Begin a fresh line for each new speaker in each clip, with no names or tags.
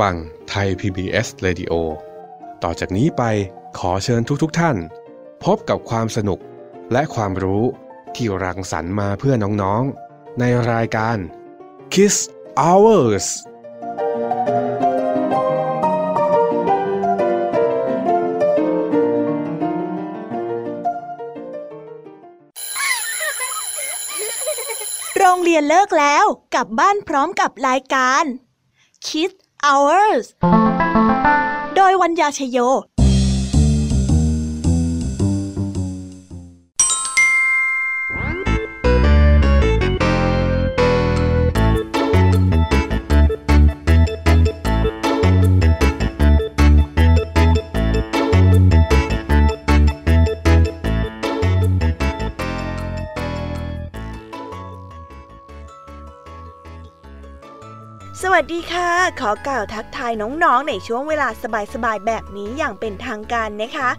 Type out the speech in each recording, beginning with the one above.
ฟังรับฟังไทย PBS Radio ต่อจากนี้ไปขอเชิญทุกๆทท่าน พบกับความสนุกและความรู้ที่รังสรรค์มาเพื่อน้องๆ ในรายการ Kiss Hours
โรงเรียนเลิกแล้วกลับบ้านพร้อมกับรายการ Kids Hours โดยวัญญาชยโย วัสดีค่ะ ขอกล่าวทักทายน้องๆ ในช่วงเวลาสบายๆ แบบนี้อย่างเป็นทางการนะคะ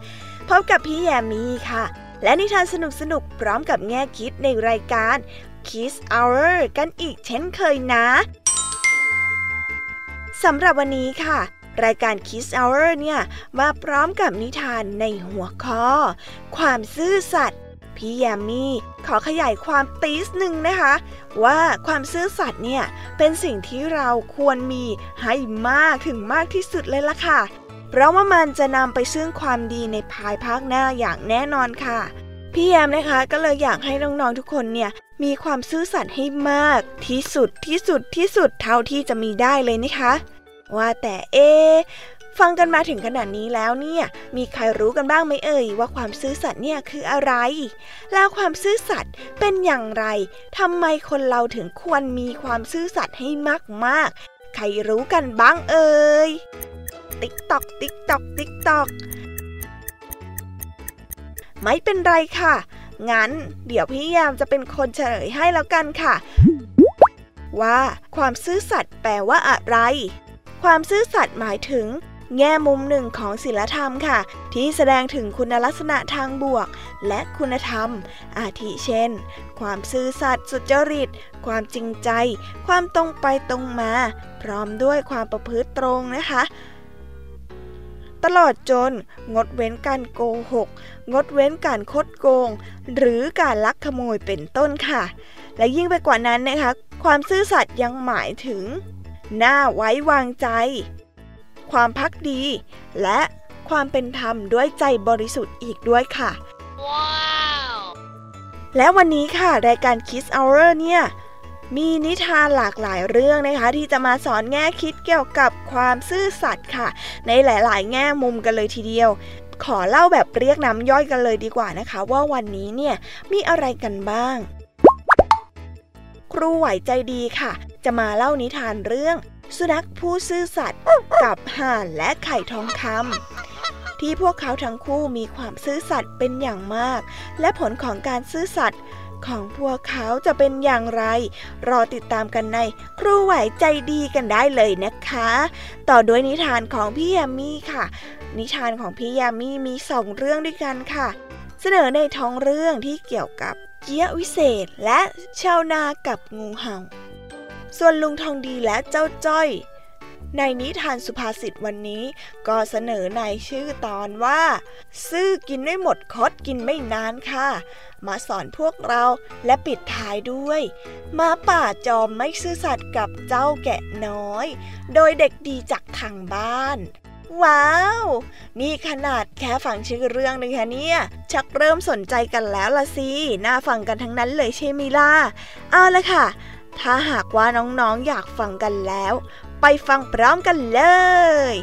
พบกับพี่แยมมี่ค่ะ และนิทานสนุกๆ พร้อมกับแง่คิดในรายการ Kiss Hour กันอีกเช่นเคยนะ สำหรับวันนี้ค่ะ รายการ Kiss Hour เนี่ย มาพร้อมกับนิทานในหัวข้อ ความซื่อสัตย์ พี่แยมมี่ขอขยายความตีสหนึ่งนะคะ ว่าความซื่อสัตย์เนี่ยเป็นสิ่งที่เราควรมีให้มากถึงมากที่สุดเลยล่ะค่ะ เพราะว่ามันจะนำไปซึ่งความดีในภายภาคหน้าอย่างแน่นอนค่ะ พี่แยมนะคะก็เลยอยากให้น้องๆทุกคนเนี่ยมีความซื่อสัตย์ให้มาก ที่สุดที่สุดที่สุดเท่าที่จะมีได้เลยนะคะ ว่าแต่เอ ฟังกันมาถึงขนาดนี้แล้วเนี่ย มีใครรู้กันบ้างไหมเอ่ยว่าความซื่อสัตย์เนี่ยคืออะไร แล้วความซื่อสัตย์เป็นอย่างไรทำไมคนเราถึงควรมีความซื่อสัตย์ให้มากๆ ใครรู้กันบ้างเอ่ย ติ๊กตอก ติ๊กตอก ติ๊กตอก ไม่เป็นไรค่ะ งั้นเดี๋ยวพี่แยมจะเป็นคนเฉลยให้แล้วกันค่ะ ว่าความซื่อสัตย์แปลว่าอะไร ความซื่อสัตย์หมายถึง แง่มุมหนึ่งของศีลธรรมค่ะ ที่แสดงถึงคุณลักษณะทางบวก และคุณธรรม อาทิเช่น ความซื่อสัตย์สุจริต ความจริงใจ ความตรงไปตรงมา พร้อมด้วยความประพฤติตรงนะคะตลอดจน งดเว้นการโกหก งดเว้นการคดโกง หรือการลักขโมยเป็นต้นค่ะ และยิ่งไปกว่านั้นนะคะ ความซื่อสัตย์ยังหมายถึง หน่าไว้วางใจ ความพักดี และความเป็นธรรมด้วยใจบริสุทธิ์อีกด้วยค่ะ wow! และวันนี้ค่ะ รายการ Kiss Hour เนี่ยมีนิทานหลากหลายเรื่องนะคะ ที่จะมาสอนแง่คิดเกี่ยวกับความซื่อสัตย์ค่ะ ในหลาย ๆ แง่มุมกันเลยทีเดียว ขอเล่าแบบเรียกน้ำย่อยกันเลยดีกว่านะคะ ว่าวันนี้เนี่ยมีอะไรกันบ้าง ครูไหวใจดีค่ะ จะมาเล่านิทานเรื่อง สุนัขผู้ซื่อสัตย์กับห่านและไข่ทองคำที่พวกเขาทั้งคู่มีความซื่อสัตย์เป็นอย่างมาก และผลของการซื่อสัตย์ของพวกเขาจะเป็นอย่างไร รอติดตามกันในครูไหวใจดีกันได้เลยนะคะ ต่อด้วยนิทานของพี่ยามีค่ะ นิทานของพี่ยามีมีสองเรื่องด้วยกันค่ะ เสนอในท้องเรื่องที่เกี่ยวกับเกี้ยวิเศษและชาวนากับงูเห่า ส่วนลุงทองดีและเจ้าจ้อย ในนิทานสุภาษิตวันนี้ก็เสนอในชื่อตอนว่า ซื่อกินไม่หมดคดกินไม่นานค่ะ มาสอนพวกเราและปิดท้ายด้วยมาป่าจอมไม่ซื่อสัตย์กับเจ้าแกะน้อย โดยเด็กดีจากทางบ้านว้าว นี่ขนาดแค่ฟังชื่อเรื่องนึงคะเนี่ย ชักเริ่มสนใจกันแล้วละสิ น่าฟังกันทั้งนั้นเลยใช่ไหมล่ะ เอาละค่ะ ถ้าหากว่าน้องๆอยากฟังกันแล้ว ไปฟังพร้อมกันเลย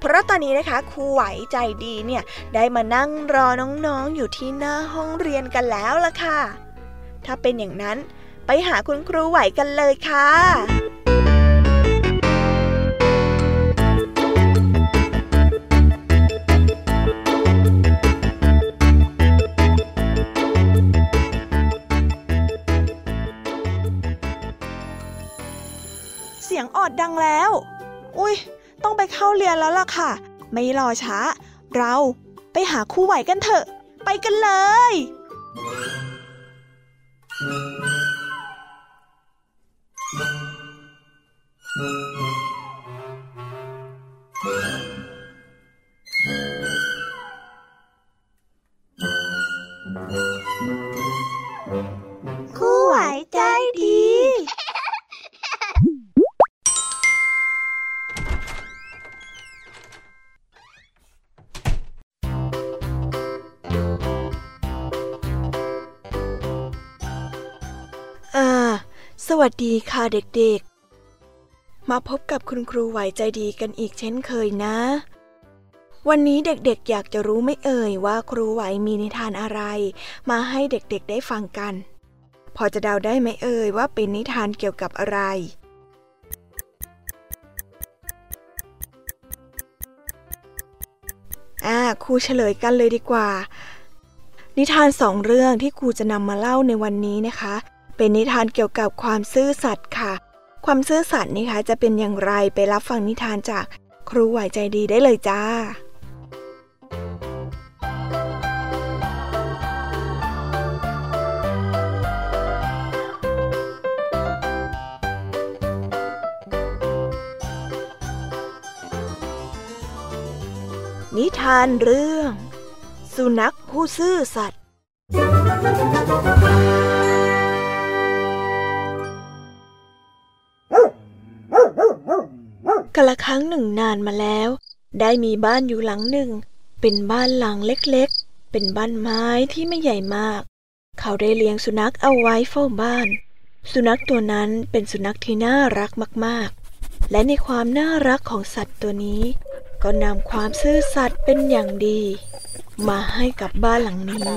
เพราะตอนนี้นะคะครูไหวใจดีเนี่ยได้มานั่งรอน้องๆอยู่ที่หน้าห้องเรียนกันแล้วล่ะค่ะ ถ้าเป็นอย่างนั้นไปหาคุณครูไหวกันเลยค่ะ
ออดดังแล้ว อุ้ยต้องไปเข้าเรียนแล้วล่ะค่ะ ไม่รอช้า เราไปหาคู่ไหวกันเถอะ ไปกันเลย คู่ไหวใจดี
สวัสดีค่ะเด็กๆ มาพบกับคุณครูไหวใจดีกันอีกเช่นเคยนะ วันนี้เด็กๆอยากจะรู้ไม่เอ่ยว่าครูไหวมีนิทานอะไร มาให้เด็กๆได้ฟังกัน พอจะเดาได้ไหมเอ่ยว่าเป็นนิทานเกี่ยวกับอะไร อ่าครูเฉลยกันเลยดีกว่า นิทานสองเรื่องที่ครูจะนำมาเล่าในวันนี้นะคะ เป็นนิทานเกี่ยวกับความซื่อสัตย์ค่ะ ความซื่อสัตย์นะคะจะเป็นอย่างไรไปรับฟังนิทานจากครูไหวใจดีได้เลยจ้านิทานเรื่อง สุนัขผู้ซื่อสัตย์ กละครั้งหนึ่งนานมาแล้ว ได้มีบ้านอยู่หลังหนึ่ง เป็นบ้านหลังเล็กๆ เป็นบ้านไม้ที่ไม่ใหญ่มาก เขาได้เลี้ยงสุนัขเอาไว้เฝ้าบ้าน สุนัขตัวนั้นเป็นสุนัขที่น่ารักมากๆ และในความน่ารักของสัตว์ตัวนี้ ก็นำความซื่อสัตย์เป็นอย่างดี มาให้กับบ้านหลังนี้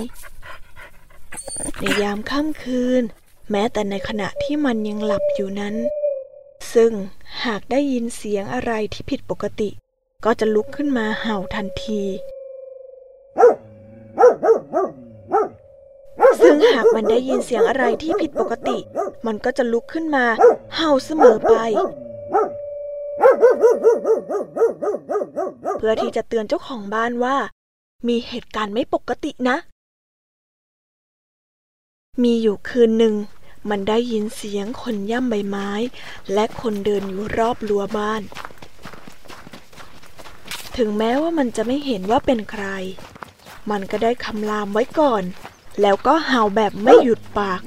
ในยามค่ำคืน แม้แต่ในขณะที่มันยังหลับอยู่นั้น ซึ่งหากได้ยินเสียงอะไรที่ผิดปกติ ก็จะลุกขึ้นมาเห่าทันที ซึ่งหากมันได้ยินเสียงอะไรที่ผิดปกติ มันก็จะลุกขึ้นมาเห่าเสมอไป เพื่อที่จะเตือนเจ้าของบ้านว่า มีเหตุการณ์ไม่ปกตินะ มีอยู่คืนหนึ่ง มันได้ยินเสียงคนย่ำใบไม้ และคนเดินอยู่รอบรั้วบ้าน ถึงแม้ว่ามันจะไม่เห็นว่าเป็นใคร มันก็ได้คำรามไว้ก่อน แล้วก็เห่าแบบไม่หยุดปาก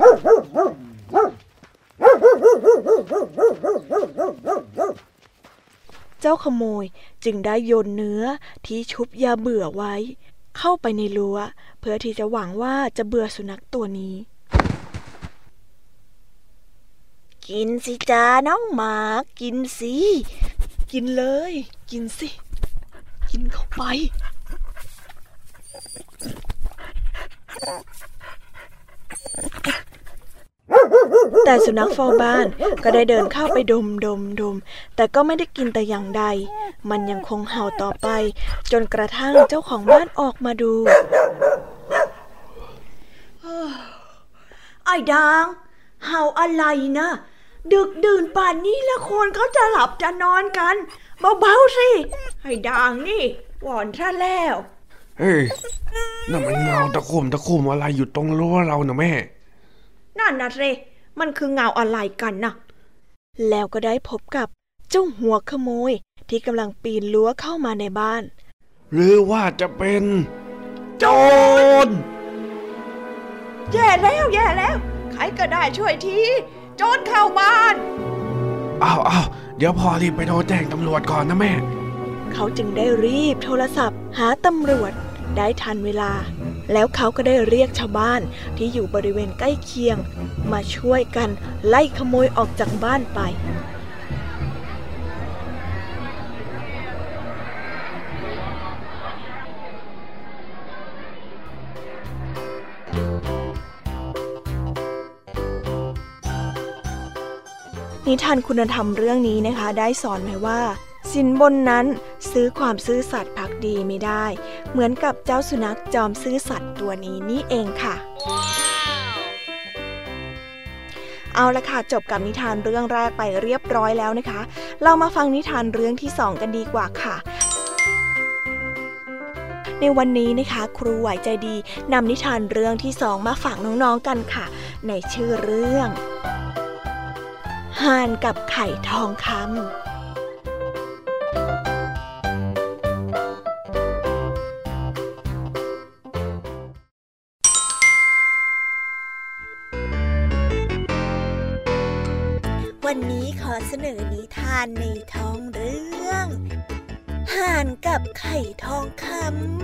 เจ้าขโมยจึงได้โยนเนื้อที่ชุบยาเบื่อไว้ เข้าไปในรั้ว เพื่อที่จะหวังว่าจะเบื่อสุนัขตัวนี้ กินสิจ้าน้องหมา กินสิ กินเลย กินสิ กินเข้าไปแต่สุนัขเฝ้าบ้านก็ได้เดินเข้าไปดมดมดม แต่ก็ไม่ได้กินแต่อย่างใด มันยังคงเห่าต่อไป จนกระทั่งเจ้าของบ้านออกมาดู
ไอ้ดาง เห่าอะไรนะ ดึกดื่นป่านนี้แล้วคนเขาจะหลับจะนอนกันเบาๆสิ ให้ดังนี่หวอนซะแล้ว
เฮ้ยนั่นมันเงาตะคุ่มตะคุ่มอะไรอยู่ตรงรั้วเรานะแม่
นั่นนะสิมันคือเงาอะไรกันนะ
แล้วก็ได้พบกับเจ้าหัวขโมยที่กำลังปีนรั้วเข้ามาในบ้าน
หรือว่าจะเป็นโจร
แย่แล้วแย่แล้ว ใครก็ได้ช่วยทีโจรเข้าบ้าน
อ้าวอ้าวเดี๋ยวพ่อรีบไปโทรแจ้งตำรวจก่อนนะแม่
เขาจึงได้รีบโทรศัพท์ หาตำรวจได้ทันเวลา แล้วเขาก็ได้เรียกชาวบ้านที่อยู่บริเวณใกล้เคียง มาช่วยกันไล่ขโมยออกจากบ้านไป นิทานคุณธรรมเรื่องนี้นะคะ ได้สอนไว้ว่า สินบนนั้นซื้อความซื่อสัตย์พักดีไม่ได้ เหมือนกับเจ้าสุนัขจอมซื่อสัตย์ตัวนี้นี่เองค่ะ เอาละค่ะจบกับนิทานเรื่องแรกไปเรียบร้อยแล้วนะคะ เรามาฟังนิทานเรื่องที่สองกันดีกว่าค่ะในวันนี้นะคะครูไหวใจดีนำนิทานเรื่องที่สองมาฝากน้องๆกันค่ะ ในชื่อเรื่อง ห่านกับไข่ทองคำวันนี้ขอเสนอนิทานในท้องเรื่องห่านกับไข่ทองคำ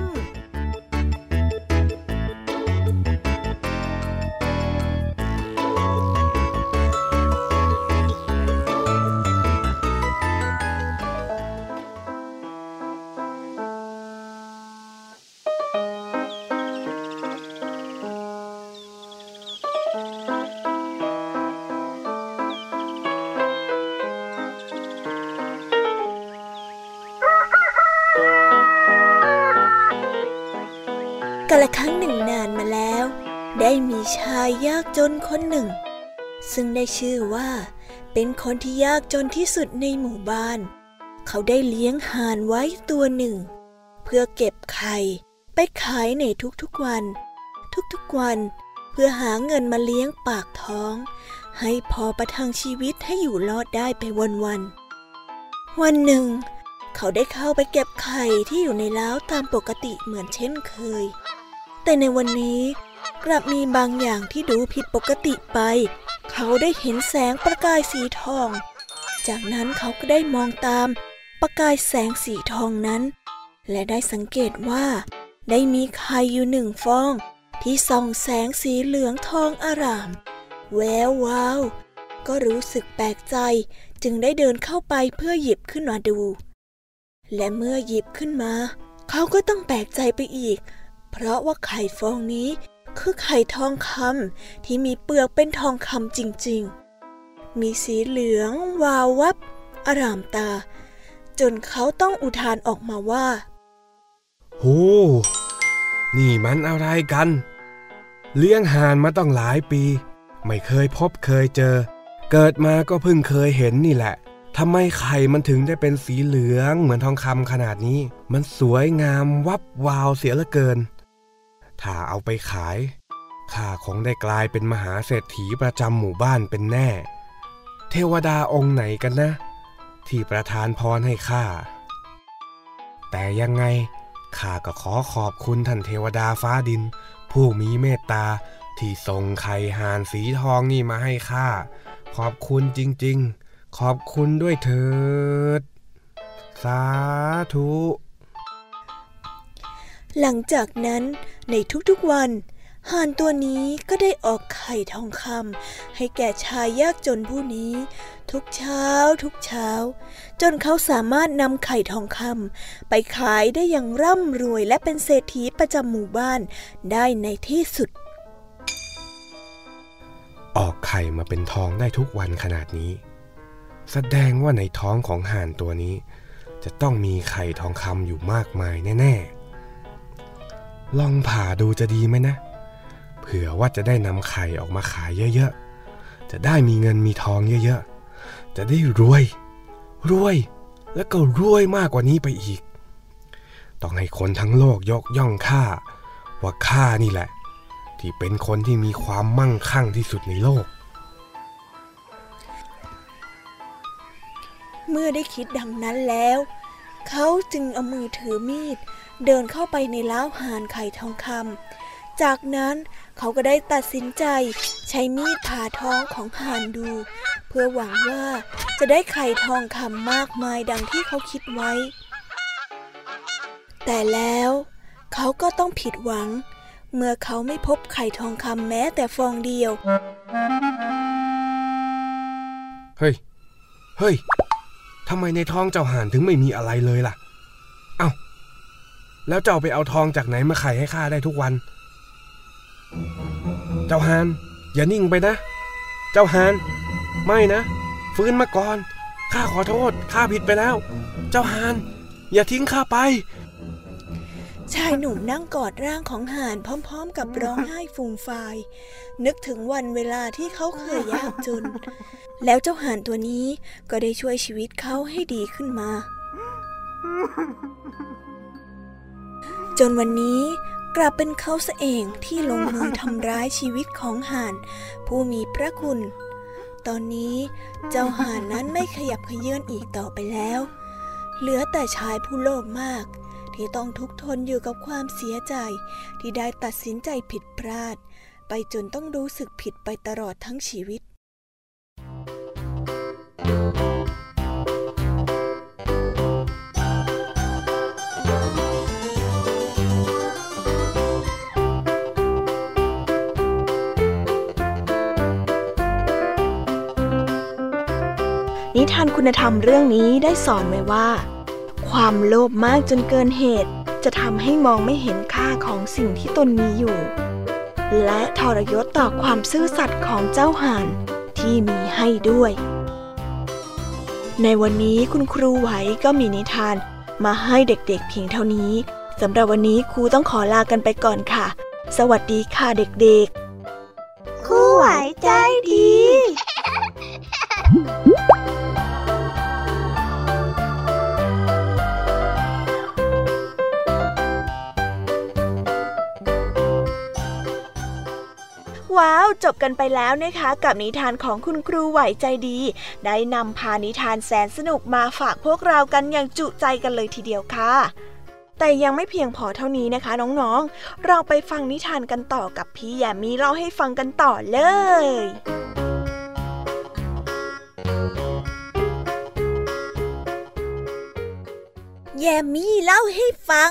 คนหนึ่ง ซึ่งได้ชื่อว่า เป็นคนที่ยากจนที่สุดในหมู่บ้าน เขาได้เลี้ยงห่านไว้ตัวหนึ่ง เพื่อเก็บไข่ไปขายในทุกๆวัน ทุกๆวัน เพื่อหาเงินมาเลี้ยงปากท้อง ให้พอประทังชีวิตให้อยู่รอดได้ไปวันๆวันหนึ่ง เขาได้เข้าไปเก็บไข่ที่อยู่ในล้าวตามปกติเหมือนเช่นเคย แต่ในวันนี้ กลับมีบางอย่างที่ดูผิดปกติไป เขาได้เห็นแสงประกายสีทอง จากนั้นเขาก็ได้มองตาม ประกายแสงสีทองนั้น และได้สังเกตว่า ได้มีไข่อยู่หนึ่งฟอง ที่ส่องแสงสีเหลืองทองอาราม แวววาว ก็รู้สึกแปลกใจจึงได้เดินเข้าไปเพื่อหยิบขึ้นมาดู และเมื่อหยิบขึ้นมา เขาก็ต้องแปลกใจไปอีก เพราะว่าไข่ฟองนี้ คือไข่ทองคำที่มีเปลือกเป็นทองคำจริงๆ มีสีเหลืองวาววับอารามตา จนเขาต้องอุทานออกมาว่า
โหนี่มันอะไรกัน เลี้ยงห่านมาต้องหลายปี ไม่เคยพบเคยเจอ เกิดมาก็เพิ่งเคยเห็นนี่แหละทำไมไข่มันถึงได้เป็นสีเหลืองเหมือนทองคำขนาดนี้ มันสวยงามวับวาวเสียเหลือเกิน ถ้าเอาไปขายข้าคงได้กลายเป็นมหาเศรษฐีประจำหมู่บ้านเป็นแน่ เทวดาองค์ไหนกันนะ ที่ประทานพรให้ข้า แต่ยังไงข้าก็ขอขอบคุณท่านเทวดาฟ้าดิน ผู้มีเมตตาที่ส่งไข่หานสีทองนี่มาให้ข้า ขอบคุณจริงๆ ขอบคุณด้วยเถิด สาธุ
หลังจากนั้น ในทุกๆวันห่านตัวนี้ก็ได้ออกไข่ทองคำให้แก่ชายยากจนผู้นี้ ทุกเช้าทุกเช้า จนเขาสามารถนำไข่ทองคำไปขายได้อย่างร่ำรวยและเป็นเศรษฐีประจำหมู่บ้านได้ในที่สุด
ออกไข่มาเป็นทองได้ทุกวันขนาดนี้ แสดงว่าในท้องของห่านตัวนี้ จะต้องมีไข่ทองคำอยู่มากมายแน่ ๆ ลองผ่าดูจะดีไหมนะ เผื่อว่าจะได้นำไข่ออกมาขายเยอะๆ จะได้มีเงินมีทองเยอะๆ จะได้รวย รวย แล้วก็รวยมากกว่านี้ไปอีก ต้องให้คนทั้งโลกยกย่องข้าว่าข้านี่แหละ ที่เป็นคนที่มีความมั่งคั่งที่สุดในโลก
เมื่อได้คิดดังนั้นแล้ว เขาจึงเอามือถือมีด เดินเข้าไปในล้าวหานไข่ทองคำ จากนั้นเขาก็ได้ตัดสินใจใช้มีดผ่าท้องของหานดู เพื่อหวังว่าจะได้ไข่ทองคำมากมายดังที่เขาคิดไว้ แต่แล้วเขาก็ต้องผิดหวัง เมื่อเขาไม่พบไข่ทองคำแม้แต่ฟองเดียว
เฮ้ย เฮ้ย ทำไมในท้องเจ้าห่านถึงไม่มีอะไรเลยล่ะ เอา้า แล้วเจ้าไปเอาทองจากไหนมาไขให้ข้าได้ทุกวัน เจ้าฮาน อย่านิ่งไปนะ เจ้าฮาน ไม่นะ ฟื้นมาก่อน ข้าขอโทษ ข้าผิดไปแล้ว เจ้าฮาน อย่าทิ้งข้าไป
ชายหนุ่มนั่งกอดร่างของห่านพร้อม ๆ กับร้องไห้ฟูมฟาย นึกถึงวันเวลาที่เขาเคยยากจน แล้วเจ้าห่านตัวนี้ก็ได้ช่วยชีวิตเขาให้ดีขึ้นมา จนวันนี้กลับเป็นเขาเองที่ลงมือทำร้ายชีวิตของห่าน ผู้มีพระคุณ ตอนนี้เจ้าห่านนั้นไม่ขยับขยื่นอีกต่อไปแล้ว เหลือแต่ชายผู้โลภมาก ที่ต้องทุกทนอยู่กับความเสียใจ ที่ได้ตัดสินใจผิดพลาด ไปจนต้องรู้สึกผิดไปตลอดทั้งชีวิตนิทานคุณธรรมเรื่องนี้ได้สอนไว้ว่า ความโลภมากจนเกินเหตุ จะทำให้มองไม่เห็นค่าของสิ่งที่ตนมีอยู่ และทรยศต่อความซื่อสัตย์ของเจ้าห่านที่มีให้ด้วย ในวันนี้คุณครูไหวก็มีนิทานมาให้เด็กๆเพียงเท่านี้สำหรับวันนี้ครูต้องขอลากันไปก่อนค่ะ สวัสดีค่ะเด็ก
ๆ ครูไหวใจดี
ว้าวจบกันไปแล้วนะคะ กับนิทานของคุณครูไหวใจดี ได้นำพานิทานแสนสนุกมาฝากพวกเรากันอย่างจุใจกันเลยทีเดียวค่ะแต่ยังไม่เพียงพอเท่านี้นะคะน้องๆ เราไปฟังนิทานกันต่อกับพี่แยมมีเล่าให้ฟังกันต่อเลย
แยมมี่เล่าให้ฟัง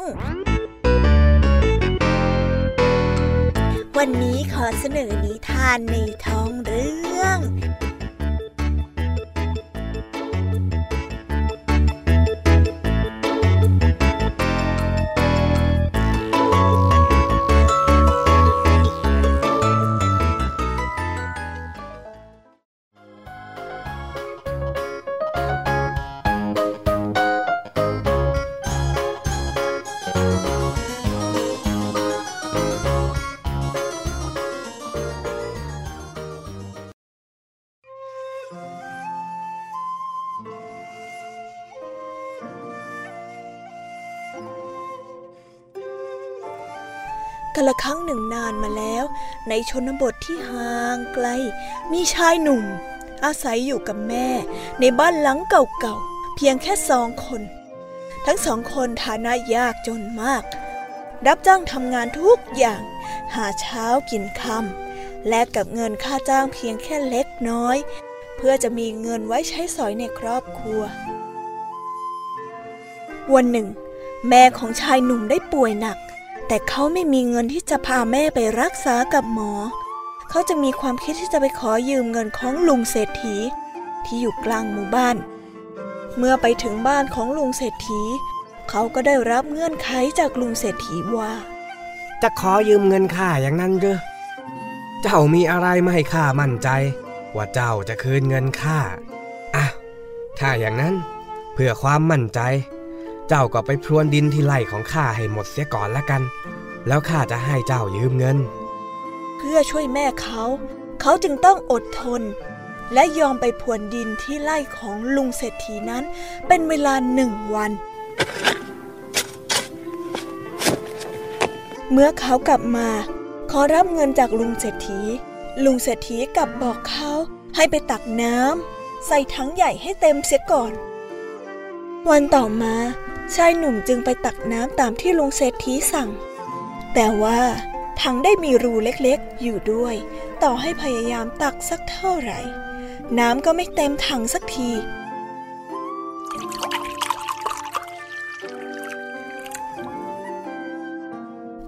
วันนี้ขอเสนอนิทานในท้องเรื่อง
นานมาแล้ว ในชนบทที่ห่างไกล มีชายหนุ่ม อาศัยอยู่กับแม่ ในบ้านหลังเก่าๆเพียงแค่สองคน ทั้งสองคนฐานะยากจนมาก รับจ้างทำงานทุกอย่าง หาเช้ากินค่ำและกับเงินค่าจ้างเพียงแค่เล็กน้อย เพื่อจะมีเงินไว้ใช้สอยในครอบครัว วันหนึ่ง แม่ของชายหนุ่มได้ป่วยหนัก แต่เขาไม่มีเงินที่จะพาแม่ไปรักษากับหมอ เขาจะมีความคิดที่จะไปขอยืมเงินของลุงเศรษฐี ที่อยู่กลางหมู่บ้าน เมื่อไปถึงบ้านของลุงเศรษฐี เขาก็ได้รับเงื่อนไขจากลุงเศรษฐีว่า
จะขอยืมเงินข้าอย่างนั้นหรือเจ้ามีอะไรไม่ให้ข้ามั่นใจ ว่าเจ้าจะคืนเงินข้าอะถ้าอย่างนั้น เพื่อความมั่นใจ เจ้าก็ไปพรวนดินที่ไร่ของข้าให้หมดเสียก่อนละกัน แล้วข้าจะให้เจ้ายืมเงิน
เพื่อช่วยแม่เขา เขาจึงต้องอดทน และยอมไปพรวนดินที่ไร่ของลุงเศรษฐีนั้น เป็นเวลาหนึ่งวัน เมื่อเขากลับมา ขอรับเงินจากลุงเศรษฐี ลุงเศรษฐีกลับบอกเขาให้ไปตักน้ำใส่ถังใหญ่ให้เต็มเสียก่อน วันต่อมา ชายหนุ่มจึงไปตักน้ำตามที่ลุงเศรษฐีสั่ง แต่ว่าถังได้มีรูเล็กๆ อยู่ด้วย ต่อให้พยายามตักสักเท่าไหร่ น้ำก็ไม่เต็มถังสักที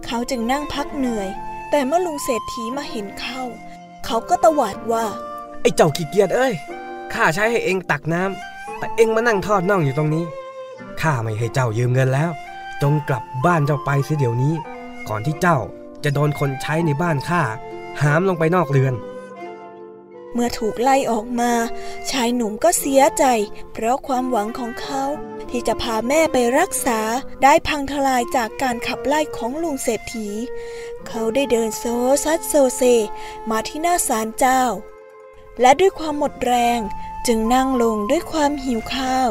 เขาจึงนั่งพักเหนื่อย แต่เมื่อลุงเศรษฐีมาเห็นเข้า เขาก็ตวาดว่า
ไอ้เจ้าขี้เกียจเอ้ยข้าใช้ให้เองตักน้ำแต่เองมานั่งทอดน่องอยู่ตรงนี้ ข้าไม่ให้เจ้ายืมเงินแล้ว จงกลับบ้านเจ้าไปเสียเดี๋ยวนี้ ก่อนที่เจ้าจะโดนคนใช้ในบ้านข้าหามลงไปนอกเรือน
เมื่อถูกไล่ออกมา ชายหนุ่มก็เสียใจ เพราะความหวังของเขาที่จะพาแม่ไปรักษาได้พังทลายจากการขับไล่ของลุงเศรษฐี เขาได้เดินโซซัดโซเซ มาที่หน้าศาลเจ้า และด้วยความหมดแรงจึงนั่งลงด้วยความหิวข้าว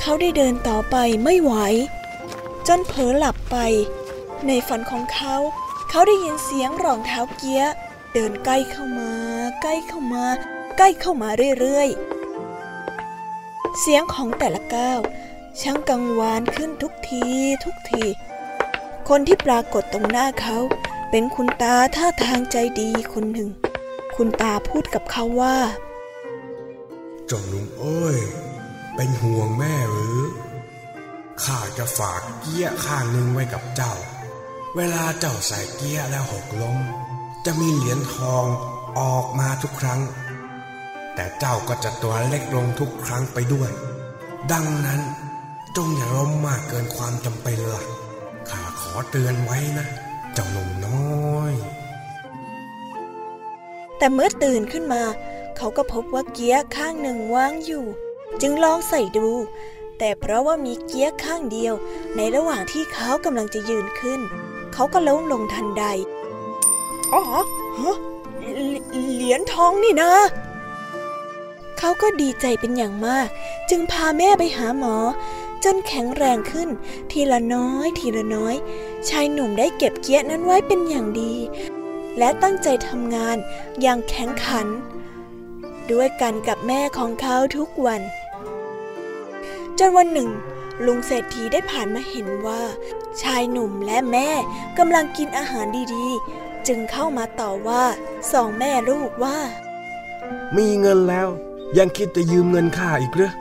เขาได้เดินต่อไปไม่ไหว จนเผลอหลับไป ในฝันของเขา เขาได้ยินเสียงรองเท้าเกี้ย เดินใกล้เข้ามา ใกล้เข้ามา ใกล้เข้ามาเรื่อยๆ เสียงของแต่ละก้าวช่างกังวานขึ้นทุกทีทุกที คนที่ปรากฏตรงหน้าเขา เป็นคุณตาท่าทางใจดีคนหนึ่ง คุณตาพูดกับเขาว่า
จงลุงเอ้ย เป็นห่วงแม่หรือ ข้าจะฝากเกี้ยข้างหนึ่งไว้กับเจ้า เวลาเจ้าใส่เกี้ยแล้วหกล้ม จะมีเหรียญทองออกมาทุกครั้ง
แต่เจ้าก็จะตัวเล็กลงทุกครั้งไปด้วย ดังนั้นจงอย่าล้มมากเกินความจำเป็นละ่ะข้าขอเตือนไว้นะเจ้าหนุ่มน้อย
แต่เมื่อตื่นขึ้นมา เขาก็พบว่าเกี้ยข้างหนึ่งว่างอยู่ จึงลองใส่ดู แต่เพราะว่ามีเกียร์ข้างเดียว ในระหว่างที่เขากำลังจะยืนขึ้น เขาก็ล้มลงทันใด อ๋อฮะเหรียญทองนี่นะ เขาก็ดีใจเป็นอย่างมาก จึงพาแม่ไปหาหมอ จนแข็งแรงขึ้น ทีละน้อยทีละน้อย ชายหนุ่มได้เก็บเกียร์นั้นไว้เป็นอย่างดี และตั้งใจทำงานอย่างแข็งขัน ด้วยกันกับแม่ของเขาทุกวัน จนวันหนึ่ง ลุงเศรษฐีได้ผ่านมาเห็นว่า ชายหนุ่มและแม่กำลังกินอาหารดีๆ จึงเข้ามาต่อว่าสองแม่ลูกว่า
มีเงินแล้ว ยังคิดจะยืมเงินข้าอีกหรือ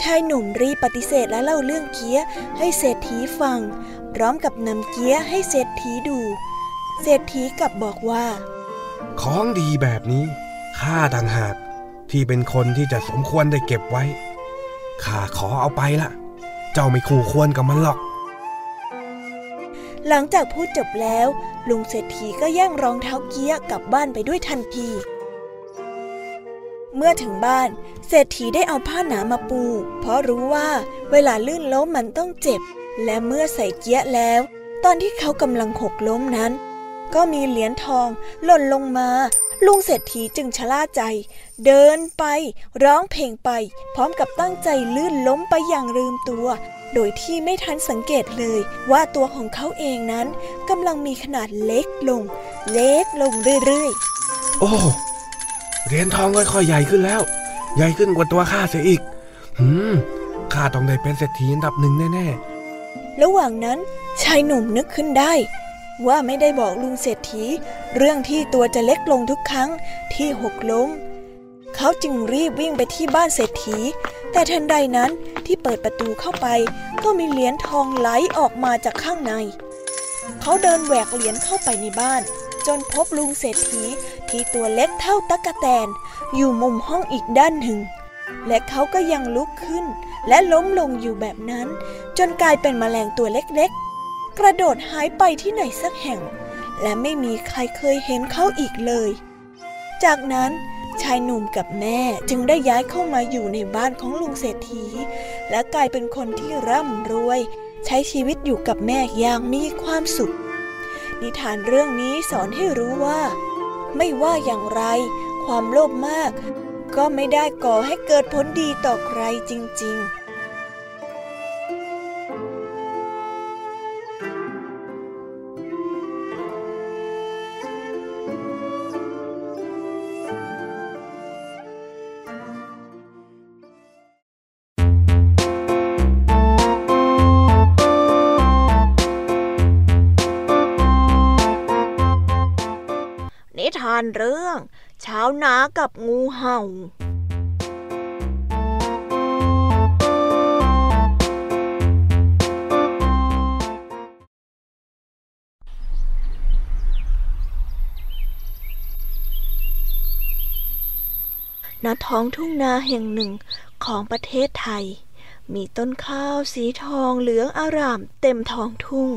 ชายหนุ่มรีบปฏิเสธและเล่าเรื่องเกียให้เศรษฐีฟัง พร้อมกับนำเกียให้เศรษฐีดู เศรษฐีกลับบอกว่า
ของดีแบบนี้ ข้าต่างหากที่เป็นคนที่จะสมควรได้เก็บไว้ ข้าขอเอาไปละเจ้าไม่คู่ควรกับมันหรอก
หลังจากพูดจบแล้ว ลุงเศรษฐีก็แย่งรองเท้าเกี้ยกลับบ้านไปด้วยทันที เมื่อถึงบ้าน เศรษฐีได้เอาผ้าหนามาปู เพราะรู้ว่าเวลาลื่นล้มมันต้องเจ็บ และเมื่อใส่เกี้ยแล้ว ตอนที่เขากำลังหกล้มนั้น ก็มีเหรียญทองหล่นลงมา ลุงเศรษฐีจึงชะล่าใจ เดินไปร้องเพลงไป พร้อมกับตั้งใจลื่นล้มไปอย่างลืมตัว โดยที่ไม่ทันสังเกตเลยว่าตัวของเขาเองนั้นกำลังมีขนาดเล็กลง เล็กลงเรื่อยๆ
โอ้เหรียญทองค่อยๆใหญ่ขึ้นแล้ว ใหญ่ขึ้นกว่าตัวข้าเสียอีก หืมข้าต้องได้เป็นเศรษฐีอันดับหนึ่งแน่
ระหว่างนั้นชายหนุ่มนึกขึ้นได้ ว่าไม่ได้บอกลุงเศรษฐี เรื่องที่ตัวจะเล็กลงทุกครั้งที่หกล้ม เขาจึงรีบวิ่งไปที่บ้านเศรษฐี แต่ทันใดนั้นที่เปิดประตูเข้าไป ก็มีเหรียญทองไหลออกมาจากข้างใน เขาเดินแหวกเหรียญเข้าไปในบ้าน จนพบลุงเศรษฐีที่ตัวเล็กเท่าตั๊กแตน อยู่มุมห้องอีกด้านหนึ่ง และเขาก็ยังลุกขึ้น และล้มลงอยู่แบบนั้น จนกลายเป็นแมลงตัวเล็กๆ กระโดดหายไปที่ไหนสักแห่ง และไม่มีใครเคยเห็นเขาอีกเลย จากนั้นชายหนุ่มกับแม่จึงได้ย้ายเข้ามาอยู่ในบ้านของลุงเศรษฐี และกลายเป็นคนที่ร่ำรวย ใช้ชีวิตอยู่กับแม่อย่างมีความสุข นิทานเรื่องนี้สอนให้รู้ว่า ไม่ว่าอย่างไร ความโลภมาก ก็ไม่ได้ก่อให้เกิดผลดีต่อใครจริง ๆา
วนากับงูเห่า
ณท้องทุ่งนาแห่งหนึ่งของประเทศไทย มีต้นข้าวสีทองเหลืองอารามเต็มท้องทุ่ง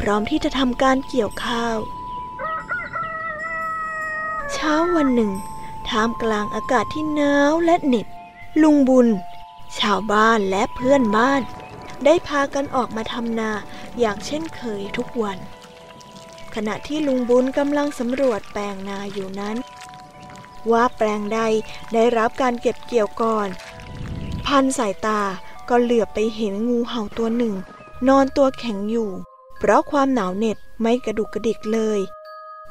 พร้อมที่จะทำการเกี่ยวข้าว เช้าวันหนึ่ง ท่ามกลางอากาศที่หนาวและเหน็บ ลุงบุญ ชาวบ้านและเพื่อนบ้าน ได้พากันออกมาทำนาอย่างเช่นเคยทุกวัน ขณะที่ลุงบุญกำลังสำรวจแปลงนาอยู่นั้น ว่าแปลงใดได้รับการเก็บเกี่ยวก่อน พันสายตาก็เหลือบไปเห็นงูเห่าตัวหนึ่ง นอนตัวแข็งอยู่ เพราะความหนาวเหน็ดไม่กระดุกกระดิกเลย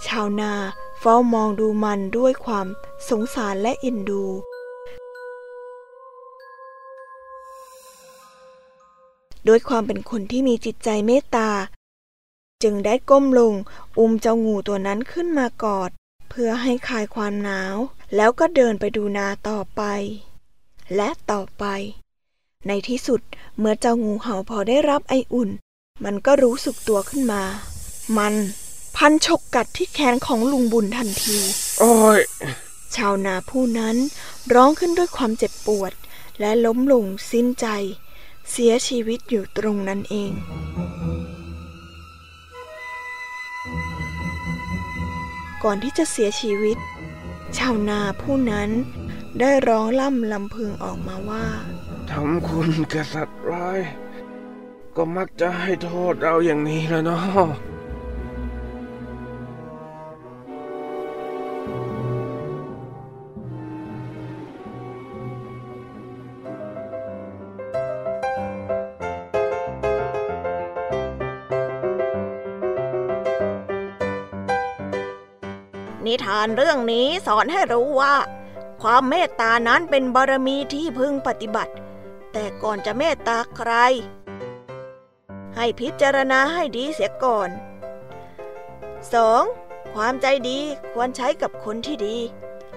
ชาวนาเฝ้ามองดูมันด้วยความสงสารและเอ็นดู ด้วยความเป็นคนที่มีจิตใจเมตตา จึงได้ก้มลงอุ้มเจ้างูตัวนั้นขึ้นมากอด เพื่อให้คลายความหนาว แล้วก็เดินไปดูนาต่อไป และต่อไป ในที่สุดเมื่อเจ้างูเห่าพอได้รับไออุ่น มันก็รู้สึกตัวขึ้นมา มัน
พันฉกกัดที่แขนของลุงบุญทันที
โอ้ย
ชาวนาผู้นั้นร้องขึ้นด้วยความเจ็บปวด และล้มลงสิ้นใจ เสียชีวิตอยู่ตรงนั้นเองก่อนที่จะเสียชีวิต ชาวนาผู้นั้นได้ร้องล่ำลำพึงออกมาว่า
ทำคุณกษัตริย์ร้าย ก็มักจะให้โทษเราอย่างนี้แล้วเนาะ
นิทานเรื่องนี้สอนให้รู้ว่า ความเมตตานั้นเป็นบารมีที่พึงปฏิบัติ แต่ก่อนจะเมตตาใคร ให้พิจารณาให้ดีเสียก่อน 2. ความใจดีควรใช้กับคนที่ดี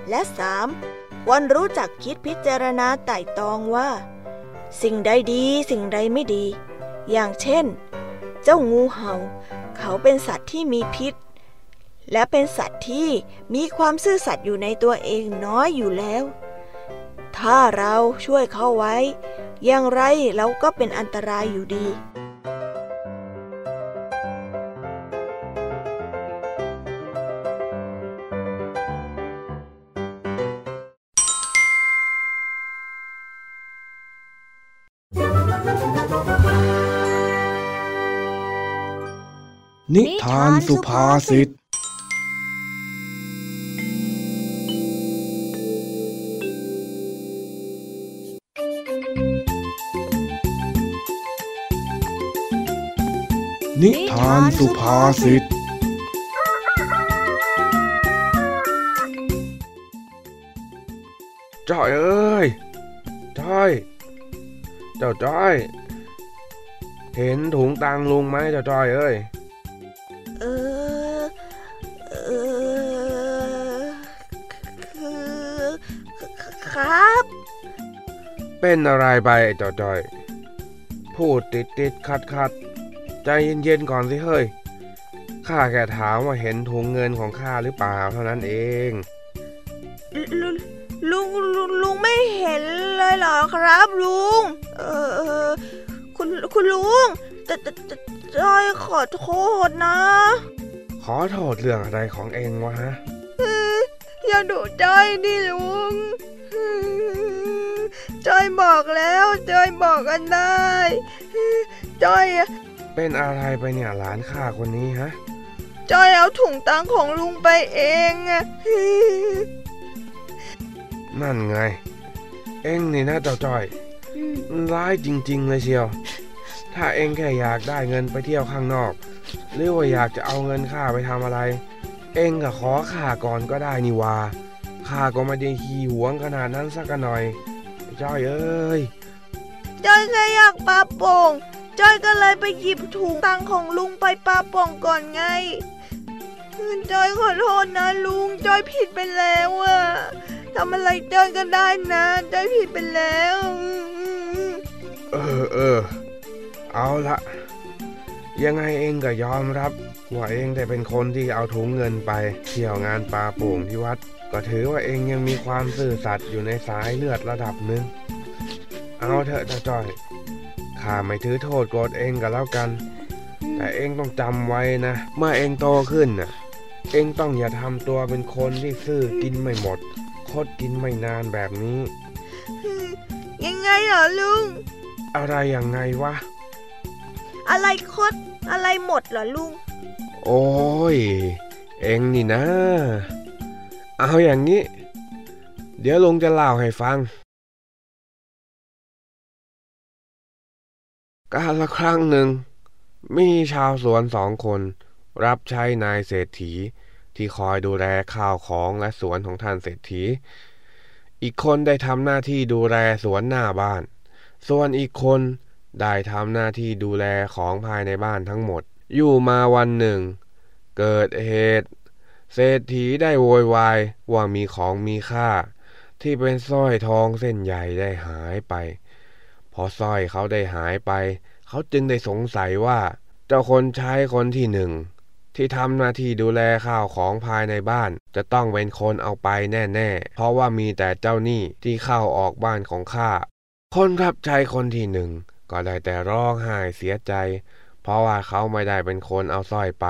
และ 3. ควรรู้จักคิดพิจารณาไต่ตองว่า สิ่งใดดีสิ่งใดไม่ดี อย่างเช่น เจ้างูเห่า เขาเป็นสัตว์ที่มีพิษ และเป็นสัตว์ที่มีความซื่อสัตย์อยู่ในตัวเองน้อยอยู่แล้ว ถ้าเราช่วยเขาไว้ อย่างไรเราก็เป็นอันตรายอยู่ดี
นิทานสุภาษิต สุภาษิต
จ้อยเอ้ยจ้อย เจ้าจ้อย เห็นถุงตังลุงไหมเจ้าจ้อยเอ้ย
เออ เออ คือครับ
เป็นอะไรไปไอ้เจ้าจ้อย พูดติดติดขัดขัด ใจเย็นๆก่อนสิเฮ้ย ข้าแค่ถามว่าเห็นถุงเงินของข้าหรือเปล่าเท่านั้นเอง
ลุลุงลุงลุงไม่เห็นเลยเหรอครับลุง เออเออคุณคุณลุงแต่แต่แต่จอยขอโทษนะ
ขอโทษเรื่องอะไรของเองวะฮะ
อย่าดุจอยดิลุงจอยบอกแล้วจอยบอกกันได้จอย
เป็นอะไรไปเนี่ยหลานข้าคนนี้ฮะ
จอยเอาถุงตังของลุงไปเองอะ
นั่นไง เอ็งนี่นะเจ้าจ้อยมันร้ายจริง ๆ เลยเชียว ถ้าเอ็งแค่อยากได้เงินไปเที่ยวข้างนอก หรือว่าอยากจะเอาเงินข้าไปทำอะไร เอ็งก็ขอข้าก่อนก็ได้นี่วาข้าก็ไม่ได้ขี้หวงขนาดนั้นสักหน่อยไอ้จ้อยเอ้ย
จอยแค่อยากปาโป่ง จอยก็เลยไปหยิบถุงตังของลุงไปปาป่งก่อนไงจอยขอโทษนะลุงจอยผิดไปแล้วอะทำอะไรจอยก็ได้นะจอยผิดไปแล้ว
เออเออเอาละยังไงเองก็ยอมรับว่าเองได้เป็นคนที่เอาถุงเงินไปเที่ยวงานปลาโป่งที่วัด ก็ถือว่าเองยังมีความซื่อสัตย์อยู่ในสายเลือดระดับหนึ่งเอาเถอะจ้อย ข้าไม่ถือโทษโกรธเองก็แล้วกัน แต่เองต้องจำไว้นะ เมื่อเองโตขึ้นน่ะ เองต้องอย่าทำตัวเป็นคนที่ซื่อกินไม่หมด คดกินไม่นานแบบนี้
ยังไงเหรอลุง
อะไรอย่างไงวะ
อะไรคดอะไรหมดเหรอลุง
โอ้ย เองนี่นะ เอาอย่างนี้ เดี๋ยวลุงจะเล่าให้ฟัง กาลละครั้งหนึ่ง มีชาวสวนสองคน รับใช้นายเศรษฐี ที่คอยดูแลข้าวของและสวนของท่านเศรษฐี อีกคนได้ทำหน้าที่ดูแลสวนหน้าบ้าน ส่วนอีกคนได้ทำหน้าที่ดูแลของภายในบ้านทั้งหมด อยู่มาวันหนึ่ง เกิดเหตุ เศรษฐีได้โวยวายว่ามีของมีค่า ที่เป็นสร้อยทองเส้นใหญ่ได้หายไป พอสร้อยเขาได้หายไป เขาจึงได้สงสัยว่า เจ้าคนใช้คนที่หนึ่งที่ทำหน้าที่ดูแลข้าวของภายในบ้าน จะต้องเป็นคนเอาไปแน่ๆ เพราะว่ามีแต่เจ้าหนี้ที่เข้าออกบ้านของข้า คนรับใช้คนที่หนึ่งก็ได้แต่ร้องไห้เสียใจ เพราะว่าเขาไม่ได้เป็นคนเอาสร้อยไป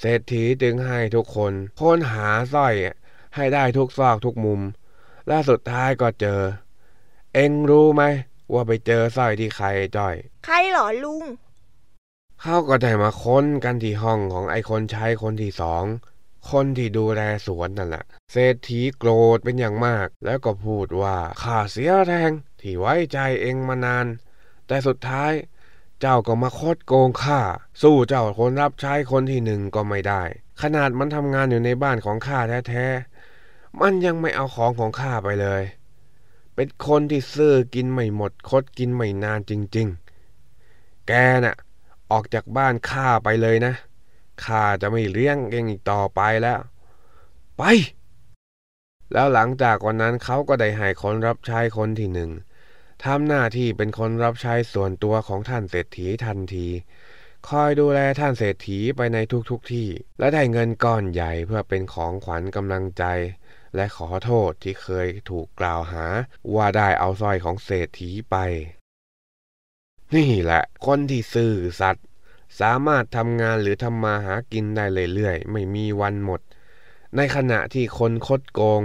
เศรษฐีจึงให้ทุกคนค้นหาสร้อยให้ได้ทุกซอกทุกมุม และสุดท้ายก็เจอ เอ็งรู้ไหม ว่าไปเจอสร้อยที่ใครจ้อย
ใครเหรอลุง
เขาก็ได้มาค้นกันที่ห้องของไอ้คนใช้คนที่สอง คนที่ดูแลสวนนั่นแหละ เศรษฐีโกรธเป็นอย่างมาก แล้วก็พูดว่าข้าเสียแรงที่ไว้ใจเองมานาน แต่สุดท้าย เจ้าก็มาคดโกงข้า สู้เจ้าคนรับใช้คนที่หนึ่งก็ไม่ได้ ขนาดมันทำงานอยู่ในบ้านของข้าแท้ๆ มันยังไม่เอาของของข้าไปเลย เป็นคนที่ซื่อกินไม่หมดคดกินไม่นานจริง ๆ แกน่ะ ออกจากบ้านข้าไปเลยนะข้าจะไม่เลี้ยงเองอีกต่อไปแล้ว ไป แล้วหลังจากวันนั้นเขาก็ได้ให้คนรับใช้คนที่หนึ่งทำหน้าที่เป็นคนรับใช้ส่วนตัวของท่านเศรษฐีทันที คอยดูแลท่านเศรษฐีไปในทุกๆทที่ และได้เงินก้อนใหญ่เพื่อเป็นของขวัญกำลังใจ และขอโทษที่เคยถูกกล่าวหาว่าได้เอาสร้อยของเศรษฐีไป นี่แหละ คนที่ซื่อสัตย์สามารถทำงานหรือทำมาหากินได้เรื่อยๆ ไม่มีวันหมด ในขณะที่คนคดโกง